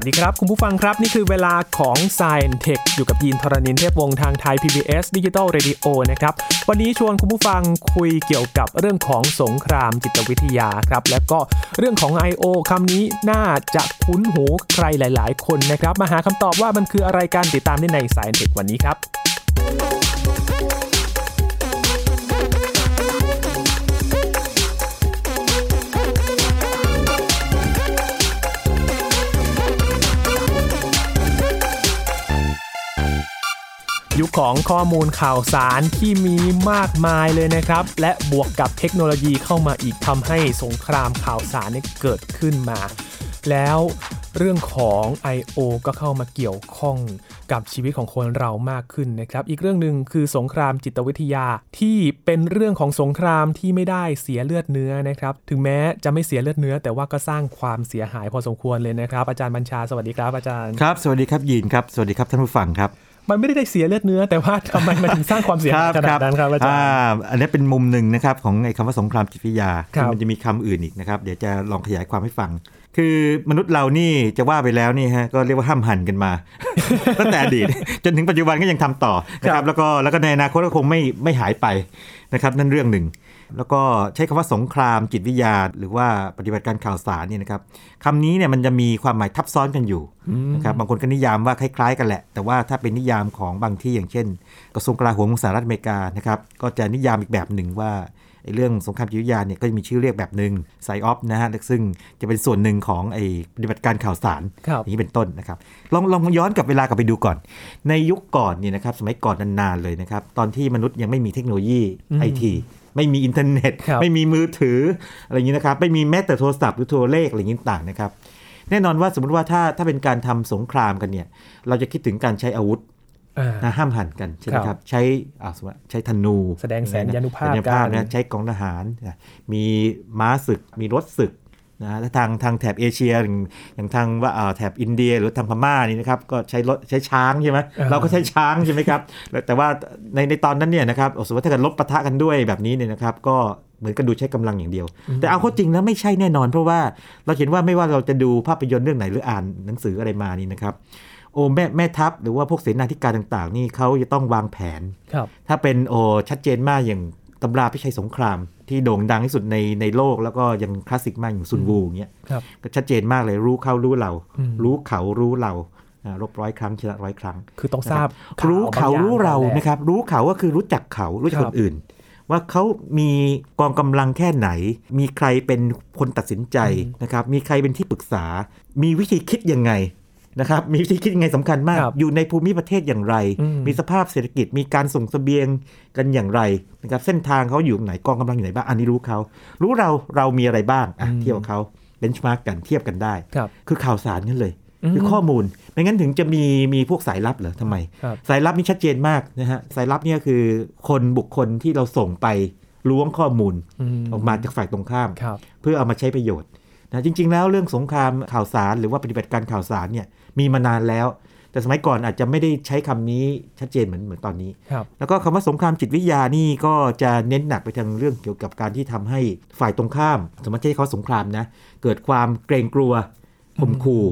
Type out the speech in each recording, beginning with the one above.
วัสดีครับ คุณผู้ฟังครับ นี่คือเวลาของ s ซ n Tech อยู่กับยีนทรณินเทพวงศ์ทางไทย PBS Digital Radio นะครับ วันนี้ชวนคุณผู้ฟังคุยเกี่ยวกับเรื่องของสงครามจิตวิทยาครับ และก็เรื่องของ I.O. คำนี้น่าจะคุ้นหูใครหลาย ๆ คนนะครับ มาหาคำตอบว่ามันคืออะไรกันติดตามได้ใน s ซ i e n Tech วันนี้ครับ ยุคของข้อมูลข่าวสารที่มีมากมายเลยนะครับ และบวกกับเทคโนโลยีเข้ามาอีกทำให้สงครามข่าวสารเนี่ยเกิดขึ้นมา แล้วเรื่องของ I.O. ก็เข้ามาเกี่ยวข้องกับชีวิตของคนเรามากขึ้นนะครับ อีกเรื่องหนึ่งคือสงครามจิตวิทยาที่เป็นเรื่องของสงครามที่ไม่ได้เสียเลือดเนื้อนะครับ ถึงแม้จะไม่เสียเลือดเนื้อ แต่ว่าก็สร้างความเสียหายพอสมควรเลยนะครับ อาจารย์บัญชาสวัสดีครับอาจารย์ ครับ สวัสดีครับยีนครับ สวัสดีครับท่านผู้ฟังครับ มันไม่ได้เสียเลือดเนื้อ แต่ว่าทำไมมันถึงสร้างความเสียหายขนาดนั้นครับอาจารย์อันนี้เป็นมุมหนึ่งนะครับของไอ้คำว่าสงครามจิตวิทยาครับมันจะมีคำอื่นอีกนะครับ เดี๋ยวจะลองขยายความให้ฟัง คือมนุษย์เรานี่จะว่าไปแล้วนี่ฮะก็เรียกว่าห้ามหันกันมาตั้งแต่อดีตจนถึงปัจจุบันก็ยังทำต่อนะคครัรับบแล้วก็แล้วก็ในอนาคตก็คงไม่ไม่หายไปนะครับ นั่นเรื่องหนึ่ง แล้วก็ใช้คำว่าสงครามจิตวิทยา หรือว่าปฏิบัติการข่าวสารเนี่ยนะครับคำนี้เนี่ยมันจะมีความหมายทับซ้อนกันอยู่นะครับบางคนก็นิยามว่าคล้ายๆ กันแหละ แต่ว่าถ้าเป็นนิยามของบางที่อย่างเช่น กระทรวงกลาโหมของสหรัฐอเมริกานะครับก็จะนิยามอีกแบบหนึ่งว่าไอ้เรื่องสงครามจิตวิทยาเนี่ยก็จะมีชื่อเรียกแบบหนึ่งไซออฟนะฮะซึ่งจะเป็นส่วนหนึ่งของไอ้ปฏิบัติการข่าวสารครับอย่างนี้เป็นต้นนะครับลองลองย้อนกลับเวลากลับไปดูก่อน ในยุคก่อนเนี่ยนะครับสมัยก่อนนานๆเลยนะครับตอนที่มนุษย์ยังไม่มีเทคโนโลยีอืมไอที ไม่มีอินเทอร์เน็ตครับไม่มีมือถืออะไรอย่างนี้นะครับ ไม่มีแม้แต่โทรศัพท์หรือโทรเลขอะไรอย่างนี้ต่างนะครับ แน่นอนว่าสมมติว่าถ้าถ้าเป็นการทำสงครามกันเนี่ย เราจะคิดถึงการใช้อาวุธอ่านะห้ำหั่นกันใช่ไหมคครัรับบใช้อ่าสมมุติใช้ธนู แสดงแสนยานุภาพแสนยานุภาพกันนะใช้กองทหารนะมีม้าศึก มีรถศึก นะถ้าทางทางแถบเอเชียอย่างอย่างทางว่าอ่าแถบอินเดียหรือทางพม่านี่นะครับก็ใช้รถใช้ช้างใช่ไหมอ่าเราก็ใช้ช้างใช่ไหมครับแต่แต่ว่าในในตอนนั้นเนี่ยนะครับสมมติว่าถ้าเกิดลบปะทะกันด้วยแบบนี้เนี่ยนะครับก็เหมือนกับดูใช้กำลังอย่างเดียว แต่เอาเข้าจริงแล้วไม่ใช่แน่นอน เพราะว่าเราเห็นว่าไม่ว่าเราจะดูภาพยนตร์เรื่องไหนหรืออ่านหนังสืออะไรมานี่นะครับโอ้แม่แม่ทัพหรือว่าพวกเสนาธิการต่างๆ นี่เขาจะต้องวางแผนครับถ้าเป็นโอชัดเจนมากอย่างตำราพิชัยสงคราม ที่โด่งดังที่สุดในในโลกแล้วก็ยังคลาสสิกมากอย่างซุนวูอย่างเงี้ยครับก็ชัดเจนมากเลยรู้เขารู้เราอืมรู้เขารู้เราอ่ารบร้อยครั้งชนะร้อยครั้ง คือต้องทราบนะครับรู้เขารู้เรานะครับ รู้เขาก็คือรู้จักเขารู้จักคครับนอื่น ว่าเขามีกองกำลังแค่ไหน มีใครเป็นคนตัดสินใจนะครับ มีใครเป็นที่ปรึกษา มีวิธีคิดยังไง นะครับมีวิธีคิดยังไงสำคัญมากครับอยู่ในภูมิประเทศอย่างไรอืมมีสภาพเศรษฐกิจมีการส่งเสบียงกันอย่างไรนะครับเส้นทางเขาอยู่ไหนกองกำลังอยู่ไหนบ้างอันนี้รู้เขารู้เราเรามีอะไรบ้างอะเทียบกับเขาเบนช์มาร์กกันเทียบกันได้ครับคือข่าวสารนั่นเลยอืมคือข้อมูล ไม่งั้นถึงจะมีมีพวกสายลับเหรอทำไมครับสายลับนี่ชัดเจนมากนะฮะสายลับเนี่ยคือคนบุคคลที่เราส่งไปล้วงข้อมูลอืมออกมาจากฝ่ายตรงข้ามครับเพื่อเอามาใช้ประโยชน์ นะจริง ๆ แล้วเรื่องสงครามข่าวสารหรือว่าปฏิบัติการข่าวสารเนี่ยมีมานานแล้ว แต่สมัยก่อนอาจจะไม่ได้ใช้คำนี้ชัดเจนเหมือนเหมือนตอนนี้ครับแล้วก็คำว่าสงครามจิตวิทยานี่ก็จะเน้นหนักไปทางเรื่องเกี่ยวกับการที่ทำให้ฝ่ายตรงข้าม สมมติใช้เขาสงครามนะเกิดความเกรงกลัวข่มขู่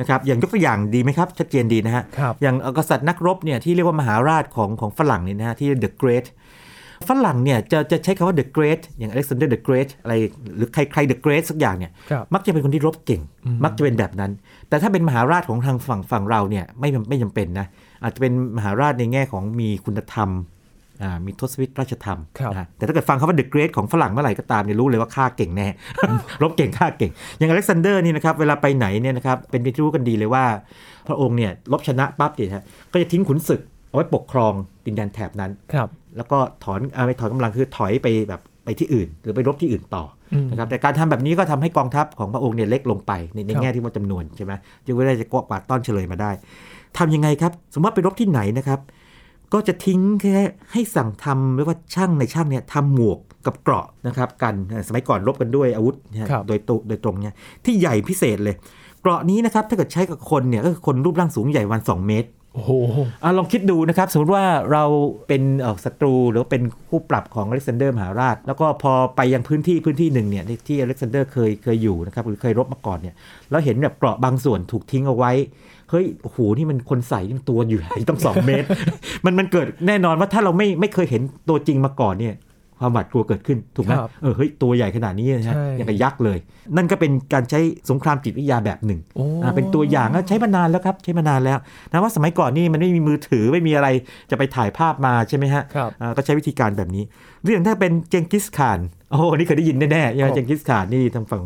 นะครับอย่างยกตัวอย่างดีไหมครับ ชัดเจนดีนะฮะครับอย่างกษัตริย์นักรบเนี่ยที่เรียกว่ามหาราชของของฝรั่งเนี่ยนะฮะที่ The Great ฝรั่งเนี่ยจะจะใช้คำว่า The Great อย่าง Alexander the Great อะไรหรือใครใคร The Great สักอย่างเนี่ยครับมักจะเป็นคนที่รบเก่ง มักจะเป็นแบบนั้น แต่ถ้าเป็นมหาราชของทางฝั่งฝั่งเราเนี่ยไม่ไม่จำเป็นนะอาจจะเป็นมหาราชในแง่ของมีคุณธรรมอ่ามีทศวิตราชธรรมครับนะฮะแต่ถ้าเกิดฟังคำว่า The Great ของฝรั่งเมื่อไหร่ก็ตามเนี่ยรู้เลยว่าฆ่าเก่งแน่ รบเก่งฆ่าเก่ง อย่างอเล็กซานเดอร์นี่นะครับเวลาไปไหนเนี่ยนะครับเป็นที่รู้กันดีเลยว่า พระองค์เนี่ยรบชนะปั๊บเนี่ยฮะก็จะทิ้งขุนศึก เอาไว้ปกครองดินแดนแถบนั้นครับ แล้วก็ถอนอาไม่ถอนกำลังคือถอยไปแบบไปที่อื่น หรือไปรบที่อื่นต่ออมนะครับแต่การทำแบบนี้ก็ทำให้กองทัพของพระองค์เนี่ยเล็กลงไปในในครับแง่ที่ว่าจำนวนใช่ไหมจึงไม่ได้จะกวาดต้อนเชลยมาได้ทำยังไงครับ สมมติว่าไปรบที่ไหนนะครับ ก็จะทิ้งแค่ให้สั่งทำเรียกว่าช่างในช่างเนี่ยทำหมวกกับเกราะนะครับกันสมัยก่อนรบกันด้วยอาวุธนะฮะครับโดยตรงโดยตรงเนี่ยที่ใหญ่พิเศษเลย เกราะนี้นะครับถ้าเกิดใช้กับคนเนี่ยก็คือคนรูปร่างสูงใหญ่วัน 2 เมตร โอ้โหลองคิดดูนะครับ สมมติว่าเราเป็นศัตรูหรือว่าเป็นคู่ปรับของอเล็กซานเดอร์มหาราช แล้วก็พอไปยังพื้นที่พื้นที่หนึ่งเนี่ยที่อเล็กซานเดอร์เคยเคยอยู่นะครับหรือเคยรบมาก่อนเนี่ยแล้วเห็นแบบเกราะบางส่วนถูกทิ้งเอาไว้เฮ้ยโอ้โหนี่มันคนใส่ตัวอยู่ใหญ่ต้องสองเมตร มันมันเกิดแน่นอนว่าถ้าเราไม่ไม่เคยเห็นตัวจริงมาก่อนเนี่ย ความหวาดกลัวเกิดขึ้นถูกไหมครับเออเฮ้ยตัวใหญ่ขนาดนี้นะฮะใช่อย่างกับยักษ์เลย นั่นก็เป็นการใช้สงครามจิตวิทยาแบบหนึ่งโอ้อ่าเป็นตัวอย่างก็ใช้มานานแล้วครับใช้มานานแล้วนะว่าสมัยก่อนนี่มันไม่มีมือถือไม่มีอะไรจะไปถ่ายภาพมาใช่ไหมฮะครับอ่าก็ใช้วิธีการแบบนี้ เรื่องถ้าเป็นเจงกิสข่านโอ้โหนี่เคยได้ยินแน่ๆใช่ไหมครับเจงกิสข่านนี่ทางฝั่ง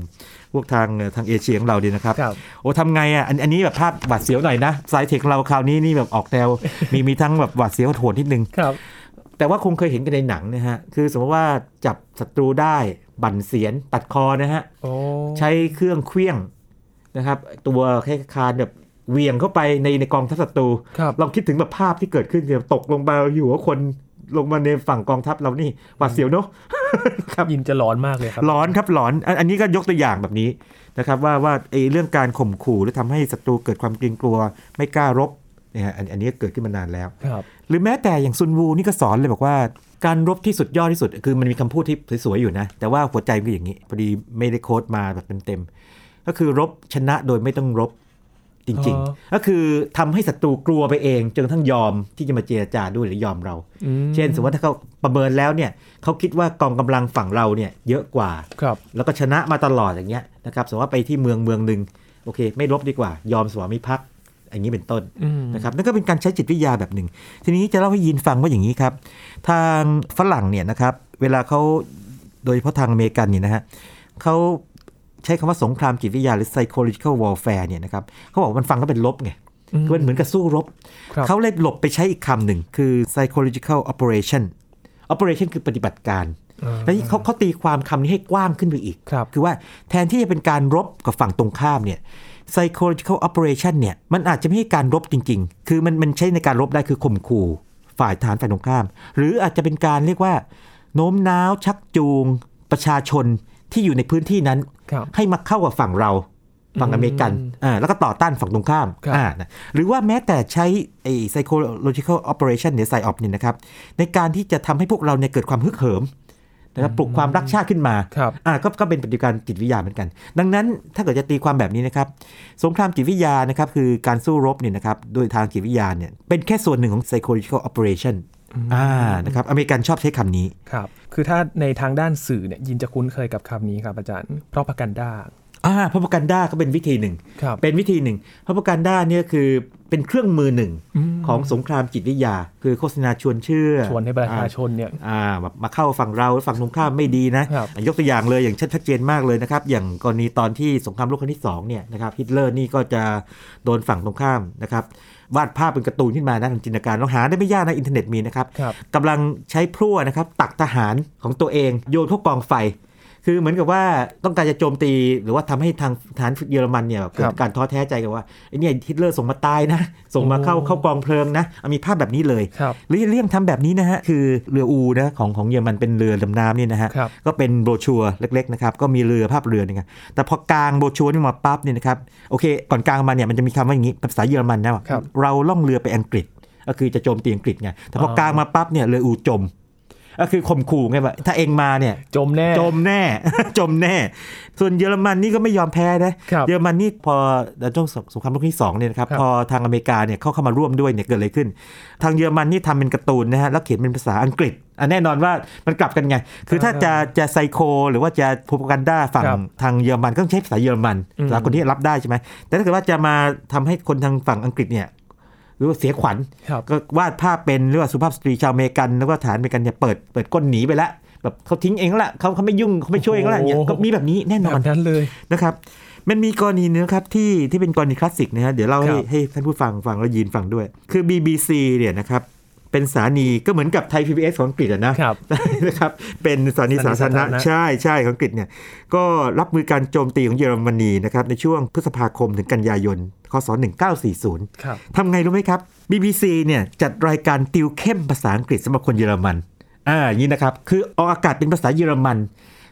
พวกทางเอ่อทางเอเชียของเราดีนะครับครับโอ้ทำไงอะอันอันนี้แบบภาพหวาดเสียวหน่อยนะ สายเทคเราคราวนี้นี่แบบออกแนว มีมีทั้งแบบหวาดเสียวโหดนิดนึงครับ แต่ว่าคงเคยเห็นกันในหนังนะฮะ คือสมมติว่าจับศัตรูได้บั่นเสียนตัดคอนะฮะโอ้ใช้เครื่องเคลี้ยงนะครับ ตัวแค่คานแบบเหวียงเข้าไปในในกองทัพศัตรูครับลองคิดถึงแบบภาพที่เกิดขึ้นเนี่ยตกลงมาอยู่ว่าคนลงมาในฝั่งกองทัพเรานี่หวาดเสียวเนอะครับยินจะร้อนมากเลยครับหลอนครับหลอนอันอันนี้ก็ยกตัวอย่างแบบนี้นะครับ ว่าว่าไอ้เรื่องการข่มขู่หรือทำให้ศัตรูเกิดความเกรงกลัว ไม่กล้ารบเนี่ยฮะอันอันนี้เกิดขึ้นมานานแล้วครับหรือแม้แต่อย่างซุนวูนี่ก็สอนเลยบอกว่าการรบที่สุดยอดที่สุด คือมันมีคำพูดที่สวยๆอยู่นะ แต่ว่าหัวใจมันคืออย่างนี้พอดีไม่ได้โค้ดมาแบบเต็มๆก็คือรบชนะโดยไม่ต้องรบจริงอ๋อๆก็คือทำให้ศัตรูกลัวไปเองจนกระทั่งยอมที่จะมาเจรจาด้วยหรือยอมเราอืมเช่น สมมติว่าถ้าเขาประเมินแล้วเนี่ยเขาคิดว่ากองกำลังฝั่งเราเนี่ยเยอะกว่าครับแล้วก็ชนะมาตลอดอย่างเงี้ยนะครับ สมมติว่าไปที่เมืองเมืองหนึ่งโอเค ไม่รบดีกว่า ยอมสวามิภักดิ์ อย่างนี้เป็นต้นอืมนะครับนั่นก็เป็นการใช้จิตวิทยาแบบหนึ่ง ทีนี้จะเล่าให้ยินฟังว่าอย่างนี้ครับ ทางฝรั่งเนี่ยนะครับ เวลาเขาโดยเฉพาะทางอเมริกันเนี่ยนะฮะเขาใช้คำว่าสงครามจิตวิทยาหรือ psychological warfare เนี่ยนะครับเขาบอกว่ามันฟังแล้วเป็นลบไงอืมคือมันเหมือนกับสู้รบครับเขาเลยหลบไปใช้อีกคำหนึ่งคือ psychological operation operation คือปฏิบัติการอ่า แล้วเขาเขาตีความคำนี้ให้กว้างขึ้นไปอีกครับคือว่าแทนที่จะเป็นการรบกับฝั่งตรงข้ามเนี่ย psychological operation เนี่ยมันอาจจะไม่ใช่การรบจริง ๆ คือมันมันใช้ในการรบได้คือข่มขู่ฝ่ายฐานฝ่ายตรงข้าม หรืออาจจะเป็นการเรียกว่า โน้มน้าวชักจูงประชาชนที่อยู่ในพื้นที่นั้นครับให้มาเข้ากับฝั่งเราฝั่งอเมริกันอ่าแล้วก็ต่อต้านฝั่งตรงข้ามครับอ่านะหรือว่าแม้แต่ใช้ไอ้ psychological operation หรือ psyop เนี่ยนะครับ ในการที่จะทำให้พวกเราเนี่ยเกิดความฮึกเหิม นะครับปลุกความรักชาติขึ้นมาครับอ่าก็ก็เป็นปฏิบัติการจิตวิทยาเหมือนกัน ดังนั้นถ้าเกิดจะตีความแบบนี้นะครับสงครามจิตวิทยานะครับคือการสู้รบเนี่ยนะครับโดยทางจิตวิทยาเนี่ยเป็นแค่ส่วนหนึ่งของ psychological operation อ่านะครับอเมริกันชอบใช้คำนี้ครับคือถ้าในทางด้านสื่อเนี่ยยินจะคุ้นเคยกับคำนี้ครับอาจารย์เพราะประกันด้า อ่าพ r o กันด้าก็เป็นวิธีหนึ่งครับเป็นวิธีหนึ่งพ r o กันด้าเนี่ยคือเป็นเครื่องมือหนึ่งอืมของสงครามจิตวิทยา คือโฆษณาชวนเชื่อ ชวนให้ประชาชนเนี่ยอ่าแบบมาเข้าฝั่งเราฝั่งตรงข้ามไม่ดีนะครับยกตัวอย่างเลยอย่างชัดชัดเจนมากเลยนะครับ อย่างกรณีตอนที่สงครามโลกครั้งที่สองเนี่ยนะครับฮิตเลอร์นี่ก็จะโดนฝั่งตรงข้ามนะครับวาดภาพเป็นการ์ตูนขึ้นมานะทางจินตนาการเราหาได้ไม่ยากนะ อินเทอร์เน็ตมีนะครับครับกำลังใช้พลั่วนะครับตักทหารของตัวเองโยนเข้ากองไฟ คือเหมือนกับว่าต้องการจะโจมตีหรือว่าทำให้ทางทหารเยอรมันเนี่ยเกิดครับการท้อแท้ใจกันว่าไอ้เนี่ยฮิตเลอร์ส่งมาตายนะ ส่งมาเข้าโอ้เข้ากองเพลิงนะเอามีภาพแบบนี้เลยครับหรือเลี่ยงทำแบบนี้นะฮะคือเรือ U นะของของเยอรมันเป็นเรือดำน้ำนี่นะฮะครับก็เป็นโบรชัวร์เล็กๆนะครับก็มีเรือภาพเรือนี่ไงแต่พอกลางโบรชัวร์นี่มาปั๊บเนี่ยนะครับโอเคก่อนกลางมาเนี่ยมันจะมีคำว่าอย่างนี้ภาษาเยอรมันนะว่าครับเราล่องเรือไปอังกฤษ ก็คือจะโจมตีอังกฤษไงแต่พออ๋อกลางมาปั๊บเนี่ยเรืออูจม ก็คือข่มขู่ไงว่าถ้าเองมาเนี่ยจมแน่จมแน่ จมแน่ ส่วนเยอรมันนี่ก็ไม่ยอมแพ้นะครับเยอรมันนี่พอในช่วงสงครามโลกที่สองเนี่ยนะครับครับพอทางอเมริกาเนี่ยเข้าเข้ามาร่วมด้วยเนี่ยเกิดอะไรขึ้น ทางเยอรมันนี่ทำเป็นการ์ตูนนะฮะแล้วเขียนเป็นภาษาอังกฤษอันแน่นอนว่ามันกลับกันไง คือถ้าจะจะไซโค หรือว่า propaganda ฝั่งครับทางเยอรมันก็ต้องใช้ภาษาเยอรมันอืมภาษาคนที่รับได้ใช่ไหมแต่ถ้าเกิดว่าจะมาทำให้คนทางฝั่งอังกฤษเนี่ย หรือว่าเสียขวัญครับก็วาดภาพเป็นหรือว่าสุภาพสตรีชาวอเมริกันแล้วก็ทหารอเมริกันเนี่ยเปิดเปิดก้นหนีไปแล้วแบบเขาทิ้งเองแล้วละเขาเขาไม่ยุ่งเขาไม่ช่วยเองแล้วละเนี่ยโอ้โหก็มีแบบนี้แน่นอนแบบนั้นเลยนะครับมันมีกรณีนึงนะครับที่ที่เป็นกรณีคลาสสิกนะฮะเดี๋ยวเล่าให้ครับให้ท่านผู้ฟังฟังแล้วยินฟังด้วย คือ BBC เนี่ยนะครับ เป็นสถานีก็เหมือนกับไทย PBS ของอังกฤษอะนะครับนะครับ เป็นสถานีสาธารณะสถานีสาธารณะใช่ใช่ของอังกฤษเนี่ยก็รับมือการโจมตีของเยอรมนีนะครับในช่วงพฤษภาคมถึงกันยายนคศ1940ครับทำไงรู้ไหมครับ BBC เนี่ยจัดรายการติวเข้มภาษาอังกฤษสำหรับคนเยอรมันอ่าอย่างนี้นะครับ คือออกอากาศเป็นภาษาเยอรมัน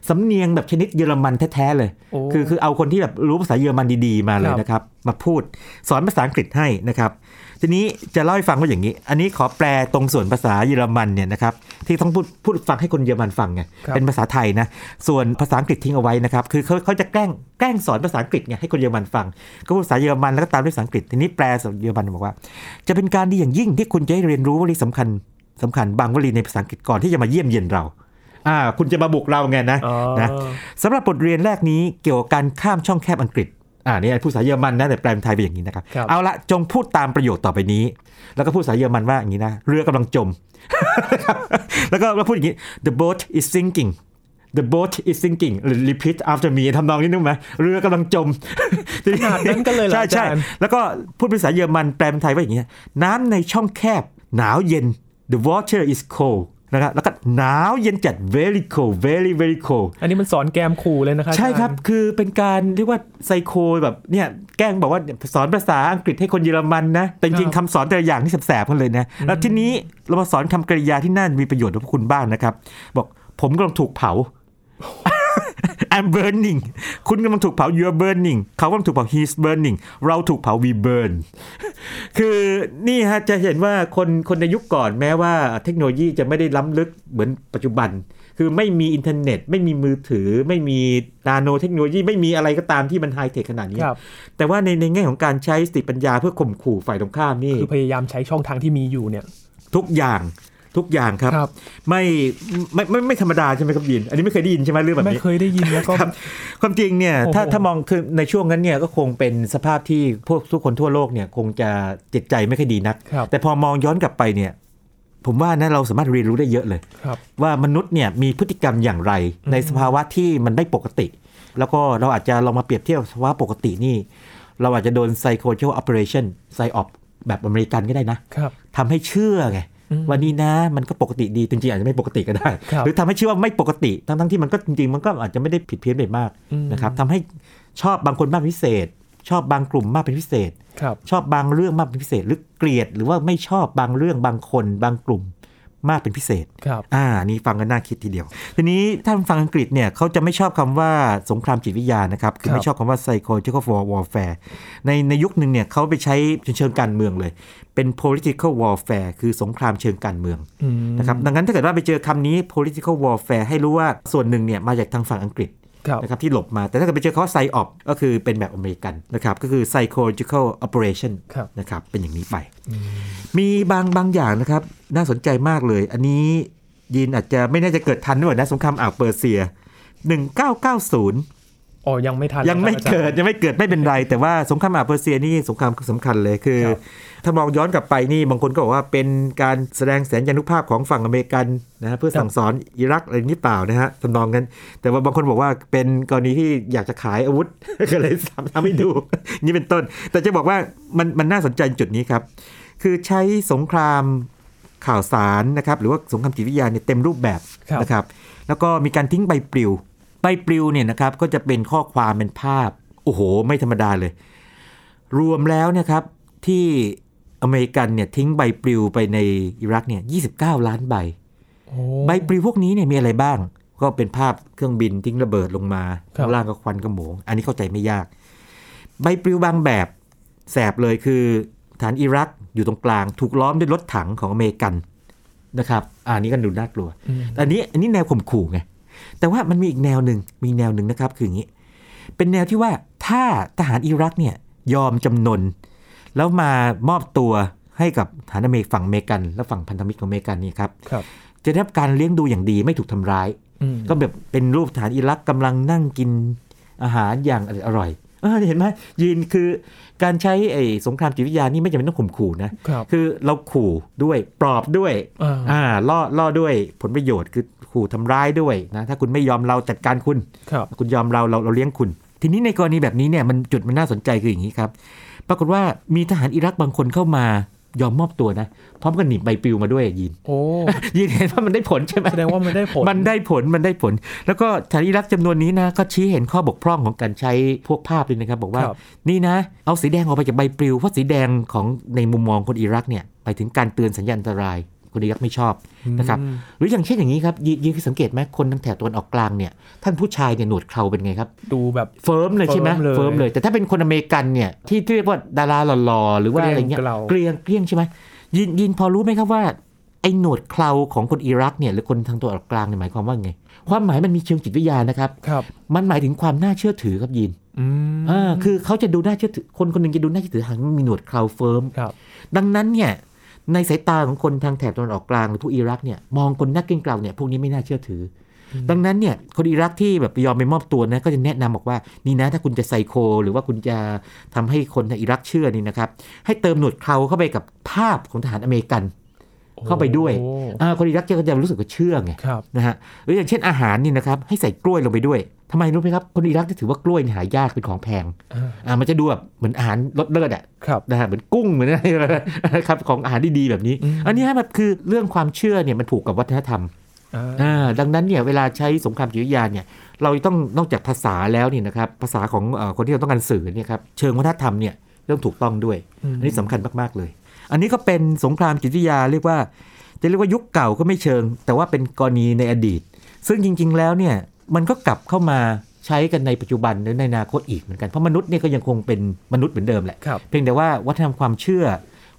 สำเนียงแบบชนิดเยอรมันแท้ ๆ เลยโอ้คือคือเอาคนที่แบบรู้ภาษาเยอรมันดี ๆ มาเลยครับนะครับ มาพูดสอนภาษาอังกฤษให้นะครับ ทีนี้จะเล่าให้ฟังว่าอย่างนี้ อันนี้ขอแปลตรงส่วนภาษาเยอรมันเนี่ยนะครับที่ต้องพูดพูดฟังให้คนเยอรมันฟังไงครับเป็นภาษาไทยนะส่วนภาษาอังกฤษทิ้งเอาไว้นะครับคือเขาเขาจะแกล้งแกล้งสอนภาษาอังกฤษไงให้คนเยอรมันฟัง ก็พูดภาษาเยอรมันแล้วก็ตามด้วยภาษาอังกฤษทีนี้แปลภาษาเยอรมันบอกว่า จะเป็นการดีอย่างยิ่งที่คุณจะได้เรียนรู้วลีสำคัญสำคัญบางวลีในภาษาอังกฤษก่อนที่จะมาเยี่ยมเยียนเราอ่าคุณจะมาบุกเราไงนะอ๋อนะสำหรับบทเรียนแรกนี้เกี่ยวกับการข้ามช่องแคบอังกฤษ อ่านี่พูดภาษาเยอรมันนะแต่แปลเป็นไทยเป็นอย่างนี้นะครับครับเอาละจงพูดตามประโยคต่อไปนี้ แล้วก็พูดภาษาเยอรมันว่าอย่างนี้นะเรือกำลังจม แล้วก็แล้วพูดอย่างนี้ the boat is sinking the boat is sinking repeat after me ทำนองนี้นึกไหมเรือกำลังจมขนาดนั้นกันเลยเหรอใช่ใช่อาจารย์แล้วก็พูดภาษาเยอรมันแปลเป็นไทยว่าอย่างนี้น้ำในช่องแคบหนาวเย็น the water is cold นะครับแล้วก็หนาวเย็นจัด very cold very very cold อันนี้มันสอนแกมขู่เลยนะคะใช่ครับอาจาย์คือเป็นการเรียกว่าไซโคแบบเนี่ยแกล้งบอกว่าสอนภาษาอังกฤษให้คนเยอรมันนะ แต่จริงๆคำสอนแต่ละอย่างที่แสบๆกันเลยนะ แล้วทีนี้เรามาสอนคำกริยาที่น่ามีประโยชน์กับพวกคุณบ้างนะครับ บอกผมกำลังถูกเผา I'm burning คุณกำลังถูกเผา you're burning เขากำลังถูกเผา he's burning เราถูกเผา we burn คือนี่ฮะจะเห็นว่าคนคนในยุคก่อนแม้ว่าเทคโนโลยีจะไม่ได้ล้ำลึกเหมือนปัจจุบัน คือไม่มีอินเทอร์เน็ต ไม่มีมือถือ ไม่มีนาโนเทคโนโลยี ไม่มีอะไรก็ตามที่มันไฮเทคขนาดนี้ครับแต่ว่าในในแง่ของการใช้สติปัญญาเพื่อข่มขู่ฝ่ายตรงข้ามนี่คือพยายามใช้ช่องทางที่มีอยู่เนี่ยทุกอย่าง ทุกอย่างครับครับไม่ไม่ไม่ไม่ธรรมดาใช่ไหมครับยิน อันนี้ไม่เคยได้ยินใช่ไหมเรื่องแบบนี้ไม่เคยได้ยินแล้วก็ครับความจริงเนี่ยถ้าโอ้โหถ้ามองคือในช่วงนั้นเนี่ยก็คงเป็นสภาพที่พวกทุกคนทั่วโลกเนี่ยคงจะจิตใจไม่ค่อยดีนักครับแต่พอมองย้อนกลับไปเนี่ยผมว่านะเราสามารถเรียนรู้ได้เยอะเลยครับว่ามนุษย์เนี่ยมีพฤติกรรมอย่างไร ในสภาวะที่มันไม่ปกติ แล้วก็เราอาจจะลองมาเปรียบเทียบสภาวะปกตินี่ เราอาจจะโดน psychological operation psyop แบบอเมริกันก็ได้นะครับทำให้เชื่อไงอืม วันนี้นะ มันก็ปกติดีจริงๆอาจจะไม่ปกติก็ได้ครับหรือทำให้เชื่อว่าไม่ปกติทั้งๆที่มันก็จริงๆ มันก็อาจจะไม่ได้ผิดเพี้ยนไปมากอืมนะครับทำให้ชอบบางคนมากเป็นพิเศษ ชอบบางกลุ่มมากเป็นพิเศษครับชอบบางเรื่องมากเป็นพิเศษ หรือเกลียดหรือว่าไม่ชอบบางเรื่องบางคนบางกลุ่ม มากเป็นพิเศษครับอ่านี่ฟังกันน่าคิดทีเดียว ทีนี้ถ้าฟังอังกฤษเนี่ยเขาจะไม่ชอบคำว่าสงครามจิตวิทยานะครับคือครับไม่ชอบคำว่า psychological warfare ในในยุคหนึ่งเนี่ยเขาไปใช้เชิงการเมืองเลย เป็น political warfare คือสงครามเชิงการเมืองอืมนะครับดังนั้นถ้าเกิดว่าไปเจอคำนี้ political warfare ให้รู้ว่าส่วนหนึ่งเนี่ยมาจากทางฝั่งอังกฤษครับ นะครับที่หลบมา แต่ถ้าเกิดไปเจอเขาว่า psyop ก็คือเป็นแบบอเมริกันนะครับก็คือ psychological operation ครับนะครับเป็นอย่างนี้ไป มีบางบางอย่างนะครับน่าสนใจมากเลย อันนี้ยินอาจจะไม่น่าจะเกิดทันด้วยนะสงครามอ่าวเปอร์เซีย 1990อ๋อยังไม่ทันยังไม่นะครับอาจารเกิดยังไม่เกิดไม่เป็นไร แต่ว่าสงครามอ่าวเปอร์เซียนี่สงครามสำคัญเลยคือครับ ถ้ามองย้อนกลับไปนี่บางคนก็บอกว่าเป็นการแสดงแสนยานุภาพของฝั่งอเมริกันนะฮะเพื่อสั่งสอนอิรักอะไรนี้เปล่านะฮะทำนองนั้น แต่ว่าบางคนบอกว่าเป็นกรณีที่อยากจะขายอาวุธก็เลยทำทำให้ดู นี่เป็นต้น แต่จะบอกว่ามันมันน่าสนใจจุดนี้ครับ คือใช้สงครามข่าวสารนะครับหรือว่าสงครามจิตวิทยาเนี่ยเต็มรูปแบบครับนะครับแล้วก็มีการทิ้งใบปลิว ใบปลิวเนี่ยนะครับก็จะเป็นข้อความเป็นภาพ โอ้โห ไม่ธรรมดาเลย รวมแล้วเนะครับที่ อเมริกันเนี่ยทิ้งใบปลิวไปในอิรักเนี่ย29 ล้านใบโอ้ใบปลิวพวกนี้เนี่ยมีอะไรบ้าง ก็เป็นภาพเครื่องบินทิ้งระเบิดลงมาครับข้างล่างก็ควันกระโหมง อันนี้เข้าใจไม่ยาก ใบปลิวบางแบบแสบเลยคือฐานอิรักอยู่ตรงกลาง ถูกล้อมด้วยรถถังของอเมริกันนะครับอะอันนี้ก็ดูน่ากลัวอืมแต่อันนี้อันนี้แนวข่มขู่ไงแต่ว่ามันมีอีกแนวหนึ่งมีแนวหนึ่งนะครับ คืออย่างนี้ เป็นแนวที่ว่าถ้าทหารอิรักเนี่ยยอมจำนน แล้วมามอบตัวให้กับฐานอเมริกฝั่งอเมริกัน และฝั่งพันธมิตรของอเมริกันนี่ครับครับจะได้รับการเลี้ยงดูอย่างดีไม่ถูกทำร้ายอืมก็แบบเป็นรูปฐานอิรักกำลังนั่งกินอาหารอย่างอร่อยเออเห็นไหมยืนคือการใช้ไอ้สงครามจิตวิทยานี่ไม่จำเป็นต้องข่มขู่นะครับคือเราขู่ด้วยปลอบด้วยอ่าอ่าล่อล่อด้วยผลประโยชน์คือขู่ทำร้ายด้วยนะถ้าคุณไม่ยอมเราจัดการคุณครับคุณยอมเราเราเราเลี้ยงคุณ ทีนี้ในกรณีแบบนี้เนี่ยมันจุดมันน่าสนใจคืออย่างนี้ครับ ปรากฏว่ามีทหารอิรักบางคนเข้ามายอมมอบตัวนะ พร้อมกับหนีบใบปลิวมาด้วยยินโอ้ยินเห็นว่ามันได้ผลใช่ไหมแสดงว่ามันได้ผล มันได้ผลมันได้ผล แล้วก็ทหารอิรักจำนวนนี้นะก็ชี้เห็นข้อบกพร่องของการใช้พวกภาพเลยนะครับ บอกว่าครับนี่นะ เอาสีแดงออกไปจากใบปลิวเพราะสีแดงของในมุมมองคนอิรักเนี่ยไปถึงการเตือนสัญญาณอันตราย คนอิรักไม่ชอบนะครับหรืออย่างเช่นอย่างนี้ครับยินสังเกตไหมคนทางแถบตะวันออกกลางเนี่ยท่านผู้ชายเนี่ยหนวดเคราเป็นไงครับ ดูแบบ firm เลยใช่ไหม firm เลย firm เลยแต่ถ้าเป็นคนอเมริกันเนี่ยที่เรียกว่าดาราหล่อๆหรือว่าอะไรเงี้ยเกรียงเกลาเกลี้ยงเกลี้ยงใช่ไหมยินยินพอรู้ไหมครับว่าไอ้หนวดเคราของคนอิรักเนี่ยหรือคนทางตะวันออกกลางเนี่ยหมายความว่าไง ความหมายมันมีเชิงจิตวิทยานะครับครับ มันหมายถึงความน่าเชื่อถือครับยินอืมอ่าคือเขาจะดูน่าเชื่อถือคนคนหนึ่งจะดูน่าเชื่อถือหากมันมีหนวดเครา firm ครับดังนั้นเนี่ย ในสายตาของคนทางแถบตะวันออกกลางหรือผู้อิรักเนี่ยมองคนนักเก่งเกลาเนี่ยพวกนี้ไม่น่าเชื่อถืออดังนั้นเนี่ยคนอิรักที่แบบยอมไปมอบตัวนะก็จะแนะนำบอกว่านี่นะถ้าคุณจะไซโค หรือว่าคุณจะทำให้คนในอิรักเชื่อนี่นะครับให้เติมหนวดเคราเข้าไปกับภาพของทหารอเมริกัน เข้าไปด้วยโอ้อ่าคนอิรักก็จะรู้สึกว่าเชื่อไงครับนะฮะหรืออย่างเช่นอาหารนี่นะครับให้ใส่กล้วยลงไปด้วยทำไมรู้ไหมครับคนอิรักจะถือว่ากล้วยเนี่ยหายากเป็นของแพงอ่าอ่ามันจะดูแบบเหมือนอาหารรสเลิศอะครับนะฮะเหมือนกุ้งเหมือนอะไรนะครับของอาหารดีๆแบบนี้อืมอันนี้แบบคือเรื่องความเชื่อเนี่ยมันผูกกับวัฒนธรรมอ่าอ่าดังนั้นเนี่ยเวลาใช้สงครามจิตวิทยาเนี่ยเราต้องนอกจากภาษาแล้วเนี่ยนะครับภาษาของเอ่อคนที่เราต้องการสื่อเนี่ยครับเชิงวัฒนธรรมเนี่ยต้องถูกต้องด้วย อันนี้สำคัญมากๆเลย อันนี้ก็เป็นสงครามจิตวิทยาเรียกว่า จะเรียกว่ายุคเก่าก็ไม่เชิง แต่ว่าเป็นกรณีในอดีต ซึ่งจริง ๆ แล้วเนี่ยมันก็กลับเข้ามาใช้กันในปัจจุบันหรือในอนาคตอีกเหมือนกัน เพราะมนุษย์เนี่ยก็ยังคงเป็นมนุษย์เหมือนเดิมแหละครับเพียงแต่ว่าวัฒนธรรมความเชื่อ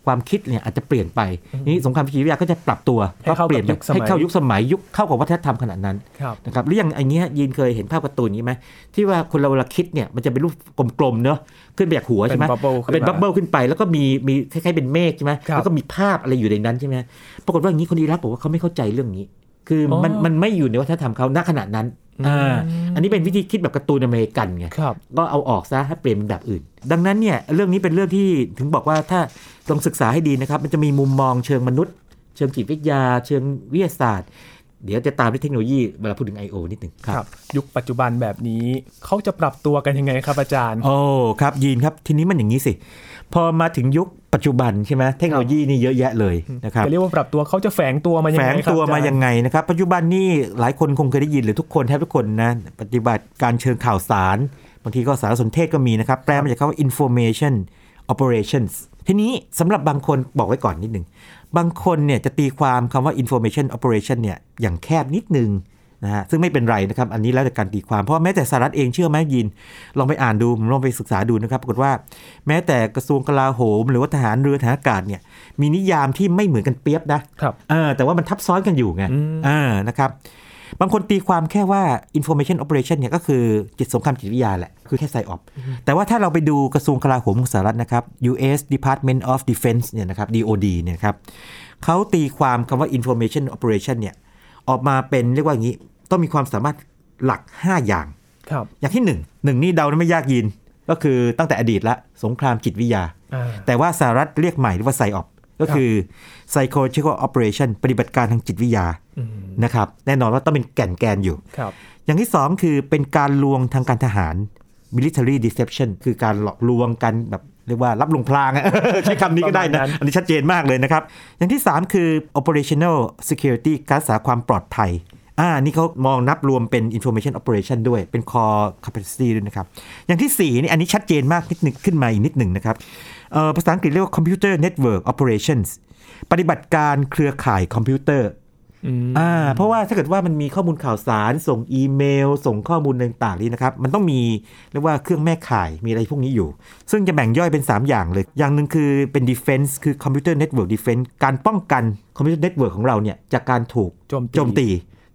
ความคิดเนี่ยอาจจะเปลี่ยนไปนี่สงครามจิตวิทยาก็จะปรับตัวให้เข้ากับเปลี่ยนยุคสมัยให้เข้ายุคสมัยยุคเข้ากับวัฒนธรรมขนาดนั้นครับนะครับหรืออย่างไอันนี้ยยินเคยเห็นภาพการ์ตูนนี้ไหมที่ว่าคนเราเวลาคิดเนี่ยมันจะเป็นรูปกลมๆเนอะขึ้นไปจากหัวใช่ไหมเป็น bubble ขึ้นมาเป็นบับเบิลขึ้นไป แล้วก็มีมีคล้ายๆเป็นเมฆใช่ไหมครับแล้วก็มีภาพอะไรอยู่ในนั้นใช่ไหมปรากฏว่าอย่างนี้คนอิรักบอกว่าเขาไม่เข้าใจเรื่องนี้ คืออมันมันไม่อยู่ในวัฒนธรรมเขาณขณะนั้นอ่าอันนี้เป็นวิธีคิดแบบการ์ตูนอเมริกันไงครับก็เอาออกซะให้เปลี่ยนเป็นแบบอื่น ดังนั้นเนี่ยเรื่องนี้เป็นเรื่องที่ถึงบอกว่าถ้าลองศึกษาให้ดีนะครับ มันจะมีมุมมองเชิงมนุษย์ เชิงจิตวิทยา เชิงวิทยาศาสตร์ เดี๋ยวจะตามด้วยเทคโนโลยีเวลาพูดถึง I.O. นิดหนึ่งครับ ยุคปัจจุบันแบบนี้เขาจะปรับตัวกันยังไงครับอาจารย์ โอ้ครับยีนครับทีนี้มันอย่างนี้สิ พอมาถึงยุค ปัจจุบันใช่ไหมเทคโนโลยีนี่เยอะแยะเลยนะครับจะเรียกว่าปรับตัวเขาจะแฝงตัวมายังแฝไงงครับตัวมาอจรยังไงนะครับปัจจุบันนี่หลายคนคงเคยได้ยินหรือทุกคนแทบทุกคนนะปฏิบัติการเชิงข่าวสารบางทีก็สารสนเทศก็มีนะครับ แปลมาจากคำว่า information operations ทีนี้สำหรับบางคนบอกไว้ก่อนนิดหนึ่งบางคนเนี่ยจะตีความคำว่า information operation เนี่ยอย่างแคบนิดนึง นะฮะซึ่งไม่เป็นไรนะครับ อันนี้แล้วแต่การตีความ เพราะว่าแม้แต่สหรัฐเองเชื่อไหมยิน ลองไปอ่านดูผมลองไปศึกษาดูนะครับปรากฏว่าแม้แต่กระทรวงกลาโหม หรือว่าทหารเรือทหารอากาศเนี่ยมีนิยามที่ไม่เหมือนกันเปียบนะครับเออแต่ว่ามันทับซ้อนกันอยู่ไงอืมอ่านะครับบางคนตีความแค่ว่า information operation เนี่ยก็คือจิตสงครามจิตวิทยาแหละ คือแค่ไซออปแต่ว่าถ้าเราไปดูกระทรวงกลาโหมของสหรัฐนะครับ US Department of Defense เนี่ยนะครับ DOD เนี่ยนะครับเขาตีความคำว่า information operation เนี่ย ออกมาเป็นเรียกว่าอย่างนี้ ต้องมีความสามารถหลัก 5 อย่างครับอย่างที่ 1 1 นี่เดาไม่ยากยิน ก็คือตั้งแต่อดีตละสงครามจิตวิทยาอ่าแต่ว่าสหรัฐเรียกใหม่เรียกว่าไซออปก็คือ psychological operation ปฏิบัติการทางจิตวิทยาอืมนะครับแน่นอนว่าต้องเป็นแก่นแกนอยู่ครับอย่างที่ 2 คือเป็นการลวงทางการทหาร military deception คือการหลอกลวงกันแบบ เรียกว่ารับลวงพลางอะใช้คำนี้ก็ได้ประนะมาณนั้นอันนี้ชัดเจนมากเลยนะครับ อย่างที่ 3 คือ operational security การรักษาความปลอดภัยอ่า นี่เขามองนับรวมเป็น information operation ด้วย เป็น core capacity ด้วยนะครับ อย่างที่ 4 นี่ อันนี้ชัดเจนมากนิดหนึ่งขึ้นมาอีกนิดหนึ่งนะครับเอ่อภาษาอังกฤษเรียกว่า computer network operations ปฏิบัติการเครือข่ายคอมพิวเตอร์ อืมอ่าเพราะว่าถ้าเกิดว่ามันมีข้อมูลข่าวสารส่งอีเมล ส่งข้อมูลต่างๆนี่นะครับ มันต้องมีเรียกว่าเครื่องแม่ข่ายมีอะไรพวกนี้อยู่ ซึ่งจะแบ่งย่อยเป็น 3 อย่างเลย อย่างหนึ่งคือเป็น defense คือ computer network defense การป้องกัน computer network ของเราเนี่ยจากการถูกโจมตีโจมตี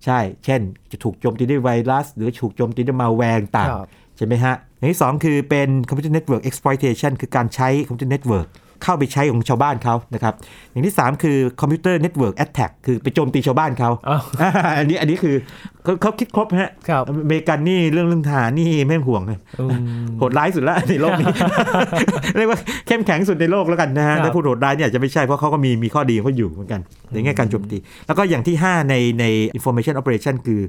ใช่ เช่น จะถูกโจมตีด้วยไวรัส หรือถูกโจมตีด้วยมัลแวร์ต่างครับใช่ไหมฮะอย่างที่สองคือเป็น computer network exploitation คือการใช้ computer network เข้าไปใช้ของชาวบ้านเขานะครับ อย่างที่ 3 คือ computer network attack คือไปโจมตีชาวบ้านเขาอ้าวอ่าอันนี้อันนี้คือเขาเขาคิดครบฮะครับอเมริกันนี่เรื่องเรื่องทหารนี่ไม่ต้องห่วงเลยอืมโหดร้ายสุดแล้วในโลกนี้ เรียกว่าเข้มแข็งสุดในโลกแล้วกันนะฮะครับถ้าพูดโหดร้ายเนี่ยอาจจะไม่ใช่เพราะเขาก็มีมีข้อดีของเขาอยู่เหมือนกันในแง่การโจมตี แล้วก็อย่างที่ 5 ในใน information operation คือ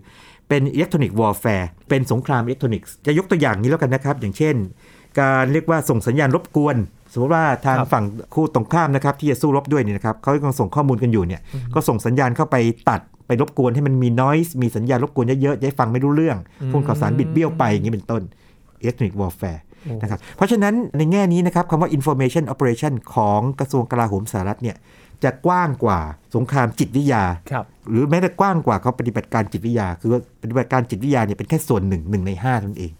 เป็น electronic warfare เป็นสงครามอิเล็กทรอนิกส์จะยกตัวอย่างนี้แล้วกันนะครับ อย่างเช่น การเรียกว่าส่งสัญญาณรบกวน สมมติว่าทางครับฝั่งคู่ตรงข้ามนะครับที่จะสู้รบด้วยเนี่ยนะครับเขากำลังส่งข้อมูลกันอยู่เนี่ยก็ส่งสัญญาณเข้าไปตัดไปรบกวนให้มันมี noise มีสัญญาณรบกวนเยอะๆจะให้ฟังไม่รู้เรื่องพวกข่าวสารบิดเบี้ยวไปอย่างนี้เป็นต้น electronic warfare นะครับเพราะฉะนั้นในแง่นี้นะครับคำว่า information operation ของกระทรวงกลาโหมสหรัฐเนี่ยจะกว้างกว่าสงครามจิตวิทยาครับหรือแม้แต่กว้างกว่าเขาปฏิบัติการจิตวิทยา คือว่าปฏิบัติการจิตวิทยาเนี่ยเป็นแค่ส่วนหนึ่งหนึ่งในห้าเท่านั้นเองโอ้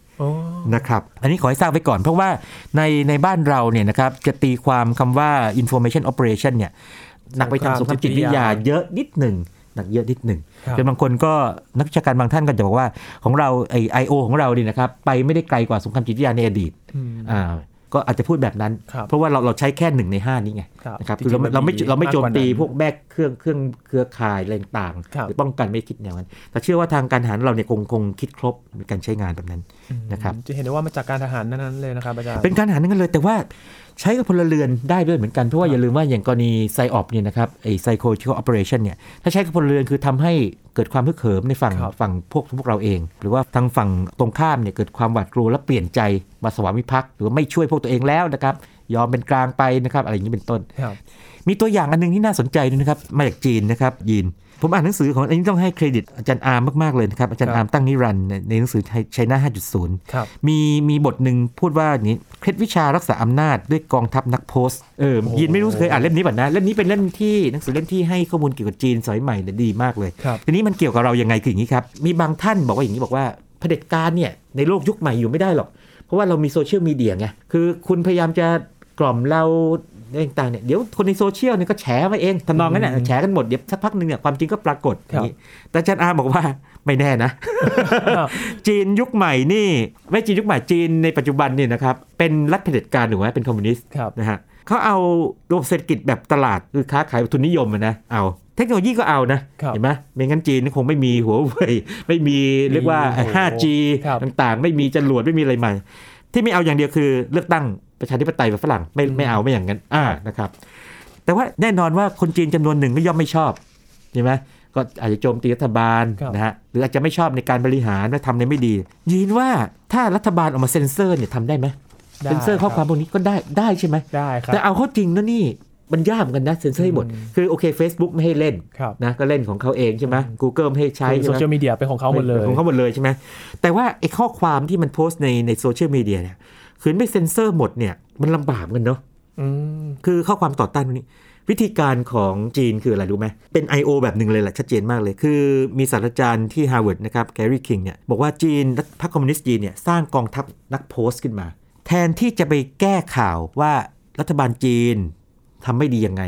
นะครับอันนี้ขอให้ทราบไว้ก่อน เพราะว่าในในบ้านเราเนี่ยนะครับจะตีความคำว่า information operation เนี่ยหนักไปทางสงครามจิตวิทยาเยอะนิดหนึ่งหนักเยอะนิดหนึ่งครับจนบางคนก็นักวิชาการบางท่านก็จะบอกว่าของเราไอ IO ของเราเนี่ยนะครับไปไม่ได้ไกลกว่าสงครามจิตวิทยาในอดีตอืมอ่า ก็อาจจะพูดแบบนั้นครับเพราะว่าเราเราใช้แค่หนึ่งในห้านี้ไงครับนะครับจริคืงอเราไม่มันมีเราไม่เราไม่โจมตีมากกว่านั้นพวก hack เครื่องเครื่องเครือข่ายอะไรต่างครับๆหรือป้องกันไม่คิดแนวนั้น แต่เชื่อว่าทางการทหารเราเนี่ยคงคงคิดครบในการใช้งานแบบนั้นนะครับจะเห็นได้ว่ามาจากการทหารนั้นๆเลยนะครับอาจารย์เป็นการทหารนั่นเลยแต่ว่า ใช้กับพลเรือนได้ด้วยเหมือนกัน เพราะว่าอย่าลืมว่าอย่างกรณี Psy Op เนี่ยนะครับไอ psychological operation เนี่ยถ้าใช้กับพลเรือนคือทำให้เกิดความฮึกเหิมในฝั่งครับฝั่งพวกพวกเราเอง หรือว่าทางฝั่งตรงข้ามเนี่ยเกิดความหวาดกลัวและเปลี่ยนใจมาสวามิภักดิ์หรือว่าไม่ช่วยพวกตัวเองแล้วนะครับยอมเป็นกลางไปนะครับอะไรอย่างนี้เป็นต้นครับมีตัวอย่างอันหนึ่งที่น่าสนใจด้วยนะครับมาจากจีนนะครับยิน ผมอ่านหนังสือของอันนี้ต้องให้เครดิตอาจารย์อาร์มมากๆเลยนะครับ อาจารย์ครับอาร์มตั้งนิรันดร์ในในหนังสือ China 5.0ครับมีมีบทหนึ่งพูดว่าอย่างนี้เคล็ดวิชารักษาอำนาจด้วยกองทัพนักโพสต์เออโอ้ยินไม่รู้เคยอ่านเล่มนี้ป่ะนะเล่มนี้เป็นเล่มที่หนังสือเล่มที่ให้ข้อมูลเกี่ยวกับจีนสมัยใหม่เนี่ยดีมากเลยครับทีนี้มันเกี่ยวกับเรายังไงคืออย่างนี้ครับมีบางท่านบอกว่าอย่างนี้บอกว่าเผด็จการเนี่ยในโลกยุคใหม่อยู่ไม่ได้หรอก เพราะว่าเรามีโซเชียลมีเดียไงคือคุณพยายามจะกล่อมเรา อะไรต่างๆเนี่ยเดี๋ยวคนในโซเชียลเนี่ยก็แฉมาเองทำนองนั้นน่ะอืมแฉกันหมดเดี๋ยวสักพักหนึ่งเนี่ยความจริงก็ปรากฏครับย่างนี้แต่อาจารย์อาร์มบอกว่าไม่แน่นะครับจีนยุคใหม่นี่ ไม่จีนยุคใหม่จีนในปัจจุบันเนี่ยนะครับเป็นรัฐเผด็จการหรือว่าเป็นคอมมิวนิสต์ครับนะฮะเขาเอาระบบเศรษฐกิจแบบตลาดคือค้าขายทุนนิยมอะนะเอาเทคโนโลยีก็เอานะครับเห็นไหมไม่งั้นจีนคงไม่มีหัวเว่ยไม่มีเรียกว่าโอ้โห 5G ครับต่างๆ ไม่มีจรวดไม่มีอะไรใหม่ที่ไม่เอาอย่างเดียวคือเลือกตั้ง ประชาธิปไตยแบบฝรั่งไม่ไม่เอาไม่อย่างนั้นอ่านะครับ แต่ว่าแน่นอนว่าคนจีนจำนวนหนึ่งก็ย่อมไม่ชอบใช่ไหมก็อาจจะโจมตีรัฐบาลครับนะฮะหรืออาจจะไม่ชอบในการบริหารว่าทำอะไรไม่ดียินว่าถ้ารัฐบาลออกมาเซ็นเซอร์เนี่ยทำได้ไหมได้เซ็นเซอร์ข้อความพวกนี้ก็ได้ได้ใช่ไหมได้ครับแต่เอาเข้าจริงนะนี่มันยากเหมือนกันนะเซ็นเซอร์ให้หมดอืมคือโอเค Facebook ไม่ให้เล่นครับนะก็เล่นของเขาเองใช่ไหม Google ไม่ให้ใช้คือใช่ไหมโซเชียลมีเดียเป็นของเขาหมดเลยของเขาหมดเลยใช่ไหมแต่ว่าไอ้ข้อความที่มันโพสต์ในในโซเชียลมีเดียเนี่ย คือไม่เซ็นเซอร์หมดเนี่ยมันลำบากเหมือนกันเนาะอืมคือข้อความต่อต้านพวกนี้ วิธีการของจีนคืออะไรรู้ไหมเป็น I.O. แบบหนึ่งเลยแหละชัดเจนมากเลย คือมีศาสตราจารย์ที่ Harvard นะครับ Gary King เนี่ยบอกว่าจีนพรรคคอมมิวนิสต์จีนเนี่ยสร้างกองทัพนักโพสต์ขึ้นมา แทนที่จะไปแก้ข่าวว่ารัฐบาลจีนทำไม่ดียังไง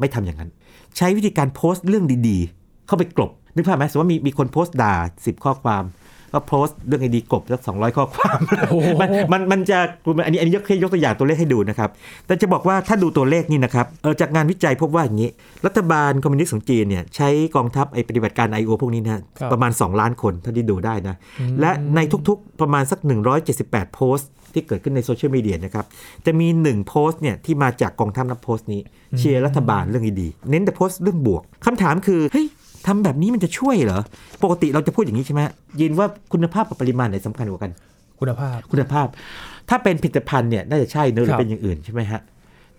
ไม่ทำอย่างนั้น ใช้วิธีการโพสต์เรื่องดีๆ เข้าไปกลบนึกภาพไหมสมมติว่ามีมีคนโพสต์ด่า10 ข้อความ ก็โพสต์เรื่องไอ้ดีกลบสักสองข้อความโอ้โหมันมันมันจะอันนี้อันนี้ยกแค่ยกตัวอย่างตัวเลขให้ดูนะครับ แต่จะบอกว่าถ้าดูตัวเลขนี่นะครับเออจากงานวิจัยพบว่าอย่างนี้ รัฐบาลคอมมิวนิสต์ของจีนเนี่ยใช้กองทัพไอปฏิบัติการ I.O. พวกนี้นะฮะครับประมาณ 2 ล้านคนเท่าที่ดูได้นะอืมและในทุกๆประมาณสัก 178 โพสต์ที่เกิดขึ้นในโซเชียลมีเดียนะครับ จะมี 1 โพสต์เนี่ยที่มาจากกองทัพนับโพสต์นี้ เชียร์รัฐบาลเรื่องดีๆเน้นแต่โพสต์เรื่องบวกคำถามคือเฮ้ย ทำแบบนี้มันจะช่วยเหรอ ปกติเราจะพูดอย่างนี้ใช่ไหมยินว่าคุณภาพกับปริมาณไหนสำคัญกว่ากัน คุณภาพคุณภาพ ถ้าเป็นผลิตภัณฑ์เนี่ยน่าจะใช่เนอะหรืครัอบเป็นอย่างอื่นใช่ไหมฮะ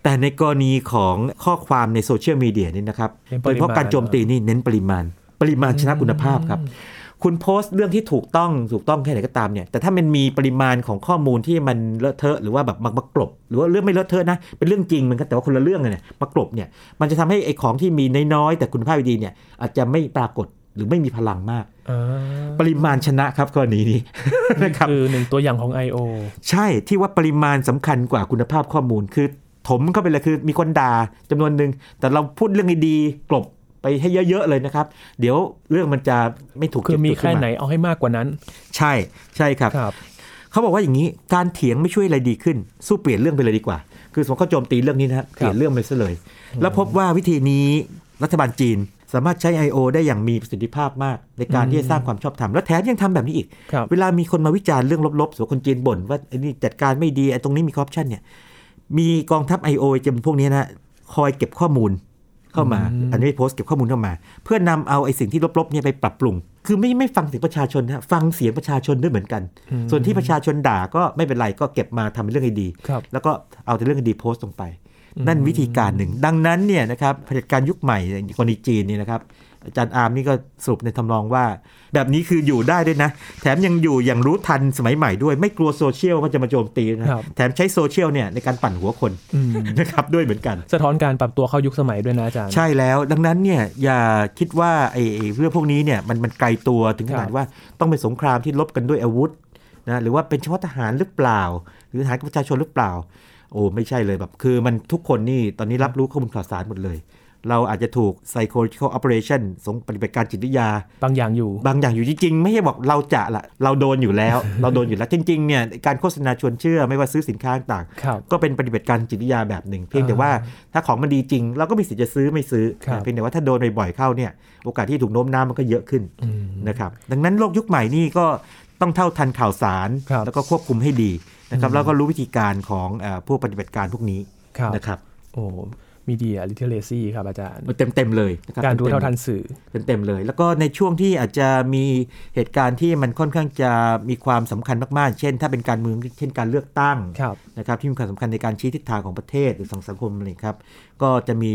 แต่ในกรณีของข้อความในโซเชียลมีเดียนี่นะครับเน้นโดปริมาณยเฉพาะการโจมตีนี่เน้นปริมาณ ปริมาณชนะคุณภาพครับ คุณโพสต์เรื่องที่ถูกต้องถูกต้องแค่ไหนก็ตามเนี่ยแต่ถ้ามันมีปริมาณของข้อมูลที่มันเลอะเทอะหรือว่าแบบมามากลบหรือว่าเรื่องไม่เลอะเทอะนะเป็นเรื่องจริงเหมันก็แต่ว่าคนละเรื่องเลยเนี่ยมากลบเนี่ยมันจะทำให้ไอ้ของที่มีน้อยๆแต่คุณภาพดีเนี่ยอาจจะไม่ปรากฏหรือไม่มีพลังมากอ่าปริมาณชนะครับกรณีนี้นะครับคือหนึ่งตัวอย่างของ I.O. ใช่ที่ว่าปริมาณสำคัญกว่าคุณภาพข้อมูลคือถมเข้าไปเลยคือมีคนด่าจำนวนหนึ่งแต่เราพูดเรื่องดีๆกลบ ไปให้เยอะ ๆ เลยนะครับ เดี๋ยวเรื่องมันจะไม่ถูกคือมีจุดขึ้แค่นาไหนเอาให้มากกว่านั้น ใช่ใช่ครับครับเขาบอกว่าอย่างนี้การเถียงไม่ช่วยอะไรดีขึ้น สู้เปลี่ยนเรื่องไปเลยดีกว่า คือสมมติเขาโจมตีเรื่องนี้นะครับเปลี่ยนเรื่องไปซะเลย แล้วพบว่าวิธีนี้รัฐบาลจีนสามารถใช้ I.O. ได้อย่างมีประสิทธิภาพมาก ในการที่จะสร้างความชอบธรรมและแถมยังทำแบบนี้อีกครับเวลามีคนมาวิจารณ์เรื่องลบๆส่วนคนจีนบ่นว่าไอ้นี่จัดการไม่ดีไอ้ตรงนี้มีคอร์รัปชันเนี่ยมีกองทัพ I.O. จำพวกนี้นะคอยเก็บข้อมูล เข้ามาอืมอันนี้โพสต์เก็บข้อมูลเข้ามา เพื่อนำเอาไอ้สิ่งที่ลบๆเนี่ยไปปรับปรุง คือไม่ไม่ฟังเสียงประชาชนนะฟังเสียงประชาชนด้วยเหมือนกัน ส่วนที่ประชาชนด่าก็ไม่เป็นไรก็เก็บมาทำเป็นเรื่องดีครับแล้วก็เอาแต่เรื่องดีโพสต์ลงไป นั่นวิธีการหนึ่ง ดังนั้นเนี่ยนะครับเผด็จการยุคใหม่กรณีจีนเนี่ยนะครับ อาจารย์อาร์มนี่ก็สรุปในทำนองว่า แบบนี้คืออยู่ได้ด้วยนะ แถมยังอยู่อย่างรู้ทันสมัยใหม่ด้วย ไม่กลัวโซเชียลว่าจะมาโจมตีนะครับแถมใช้โซเชียลเนี่ยในการปั่นหัวคนอืมนะครับด้วยเหมือนกัน สะท้อนการปรับตัวเข้ายุคสมัยด้วยนะอาจารย์ ใช่แล้ว ดังนั้นเนี่ยอย่าคิดว่าไอ้ไอ้เรื่องพวกนี้เนี่ยมันมันไกลตัวถึงขนาคดรับว่าต้องเป็นสงครามที่ลบกันด้วยอาวุธนะหรือว่าเป็นเฉพาะทหารหรือเปล่า หรือทหารกับประชาชนหรือเปล่า โอ้ไม่ใช่เลยแบบ คือมันทุกคนนี่ตอนนี้รับรู้ข้อมูลข่าวสารหมดเลย เราอาจจะถูก psychological operation สงปฏิบัติการจิตวิทยา บางอย่างอยู่ บางอย่างอยู่จริงๆ ไม่ใช่บอกเราจะละเราโดนอยู่แล้ว เราโดนอยู่แล้วจริงๆเนี่ยการโฆษณาชวนเชื่อไม่ว่าซื้อสินค้าต่างครับก็เป็นปฏิบัติการจิตวิทยาแบบหนึ่ง เพียงแต่ว่าถ้าของมันดีจริง เราก็มีสิทธิ์จะซื้อไม่ซื้อครับเพียงแต่ว่าถ้าโดนบ่อยๆเข้าเนี่ยโอกาสที่ถูกโน้มน้าวมันก็เยอะขึ้นอืมนะครับดังนั้นโลกยุคใหม่นี่ก็ต้องเท่าทันข่าวสารครับแล้วก็ควบคุมให้ดีนะครับแล้วก็รู้วิธีการของเอ่อผู้ปฏิบัติการพวกนี้ครับนะครับโอ้ มีเดียลิเทเลซีครับอาจารย์เต็มเต็มๆเลยนะคบการรู้ต็มๆเท่าทันสื่อเต็มๆเลย แล้วก็ในช่วงที่อาจจะมีเหตุการณ์ที่มันค่อนข้างจะมีความสำคัญมากๆ เช่น ถ้าเป็นการเมืองเช่นการเลือกตั้งครับนะครับที่มีความสำคัญในการชี้ทิศทางของประเทศหรือสังสังคมอะไรครับก็จะมี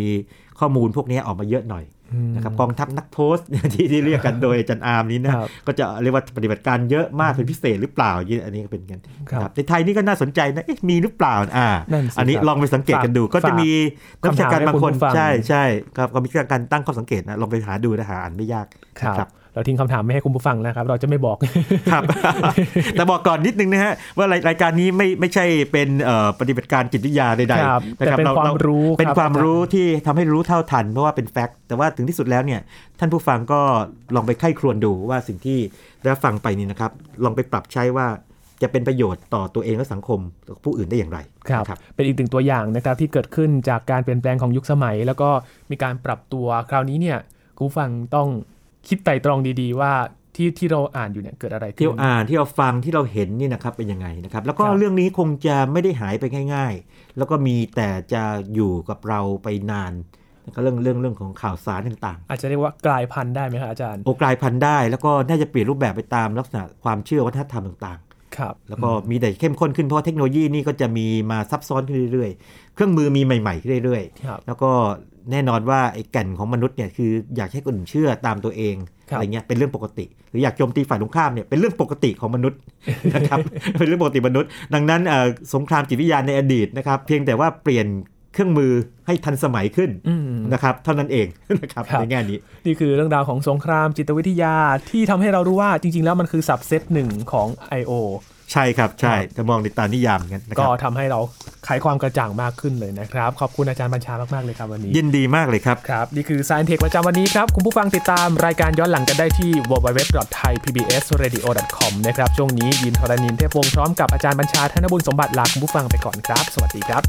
ข้อมูลพวกนี้ออกมาเยอะหน่อยอืม นะครับกองทัพนักโพสต์ที่ที่เรียกกันโดยอาจารย์อาร์มนี้นะครับก็จะเรียกว่าปฏิบัติการเยอะมากเป็นพิเศษหรือเปล่าอันนี้ก็เป็นกันครับนะครับในไทยนี่ก็น่าสนใจนะเอ๊ะมีหรือเปล่าอ่านั่นสิอันนี้ครับลองไปสังเกตกันดูฝากก็จะมีนักวิชาการคำถามให้บางคนคุณผู้ฟังใช่ใช่ครับก็มีการตั้งข้อสังเกตนะลองไปหาดูนะหาอ่านไม่ยากครับนะ เราทิ้งคำถามไม่ให้คุณผู้ฟังนะครับ เราจะไม่บอกครับ แต่บอกก่อนนิดนึงนะฮะว่ารายรายการนี้ไม่ไม่ใช่เป็นเอ่อปฏิบัติการจิตวิทยาใดครับๆนะแต่เป็นความรู้เป็นครับความอาจารย์รู้ที่ทำให้รู้เท่าทัน เพราะว่าเป็นแฟกต์แต่ว่าถึงที่สุดแล้วเนี่ยท่านผู้ฟังก็ลองไปไข้ครวญดูว่าสิ่งที่ได้ฟังไปนี่นะครับ ลองไปปรับใช้ว่าจะเป็นประโยชน์ต่อตัวเองและสังคมและผู้อื่นได้อย่างไรครับนะครับเป็นอีกหนึ่งตัวอย่างนะครับที่เกิดขึ้นจากการเปลี่ยนแปลงของยุคสมัย แล้วก็มีการปรับตัวคราวนี้เนี่ยคุณผู้ฟังต้อง คิดไตร่ตรองดีๆ ว่าที่ที่เราอ่านอยู่เนี่ยเกิดอะไรที่ขึ้เรานอ่านที่เราฟังที่เราเห็นนี่นะครับเป็นยังไงนะครับ แล้วก็ครับเรื่องนี้คงจะไม่ได้หายไปง่าย ๆ แล้วก็มีแต่จะอยู่กับเราไปนานนะครับเรื่องเรื่องเรื่องของข่าวสารต่างอาจจะเรียกว่ากลายพันธุ์ได้ไหมครับอาจารย์ๆโอกลายพันธุ์ได้ แล้วก็น่าจะเปลี่ยนรูปแบบไปตามลักษณะความเชื่อวัฒนธรรมต่างครับๆแล้วก็มีแต่เข้มข้นขึ้นเพราะว่าเทคโนโลยีนี่ก็จะมีมาซับซ้อนขึ้นเรื่อยๆ เครื่องมือมีใหม่ๆขึ้นเรื่อยๆครับแล้วก็แน่นอนว่าไอ้แก่นของมนุษย์เนี่ยคืออยากให้คนอื่นเชื่อตามตัวเองครับอะไรเงี้ยเป็นเรื่องปกติ หรืออยากโจมตีฝ่ายตรงข้ามเนี่ยเป็นเรื่องปกติของมนุษย์นะครับเป็นเรื่องปกติมนุษย์ ดังนั้นเอ่อสงครามจิตวิทยาในอดีตนะครับ เพียงแต่ว่าเปลี่ยนเครื่องมือให้ทันสมัยขึ้นอืมนะครับเท่านั้นเองนะครับครับในแง่นี้นี่คือเรื่องราวของสงครามจิตวิทยาที่ทำให้เรารู้ว่าจริง ๆ แล้วมันคือสับเซตหนึ่งของ I.O. ใช่ครับใช่ครับจะมองในตามนิยามอย่างนั้นนะคก็รับทำให้เราไขความกระจ่างมากขึ้นเลยนะครับ ขอบคุณอาจารย์บัญชามากๆเลยครับวันนี้ ยินดีมากเลยครับครับนี่คือ Science Tech ประจำวันนี้ครับ คุณผู้ฟังติดตามรายการย้อนหลังกันได้ที่ www.thaipbsradio.com นะครับช่วงนี้ยินทรณินเทพวงศ์พร้อมกับอาจารย์บัญชาธนบุญสมบัติลาคุณผู้ฟังไปก่อนครับ สวัสดีครับ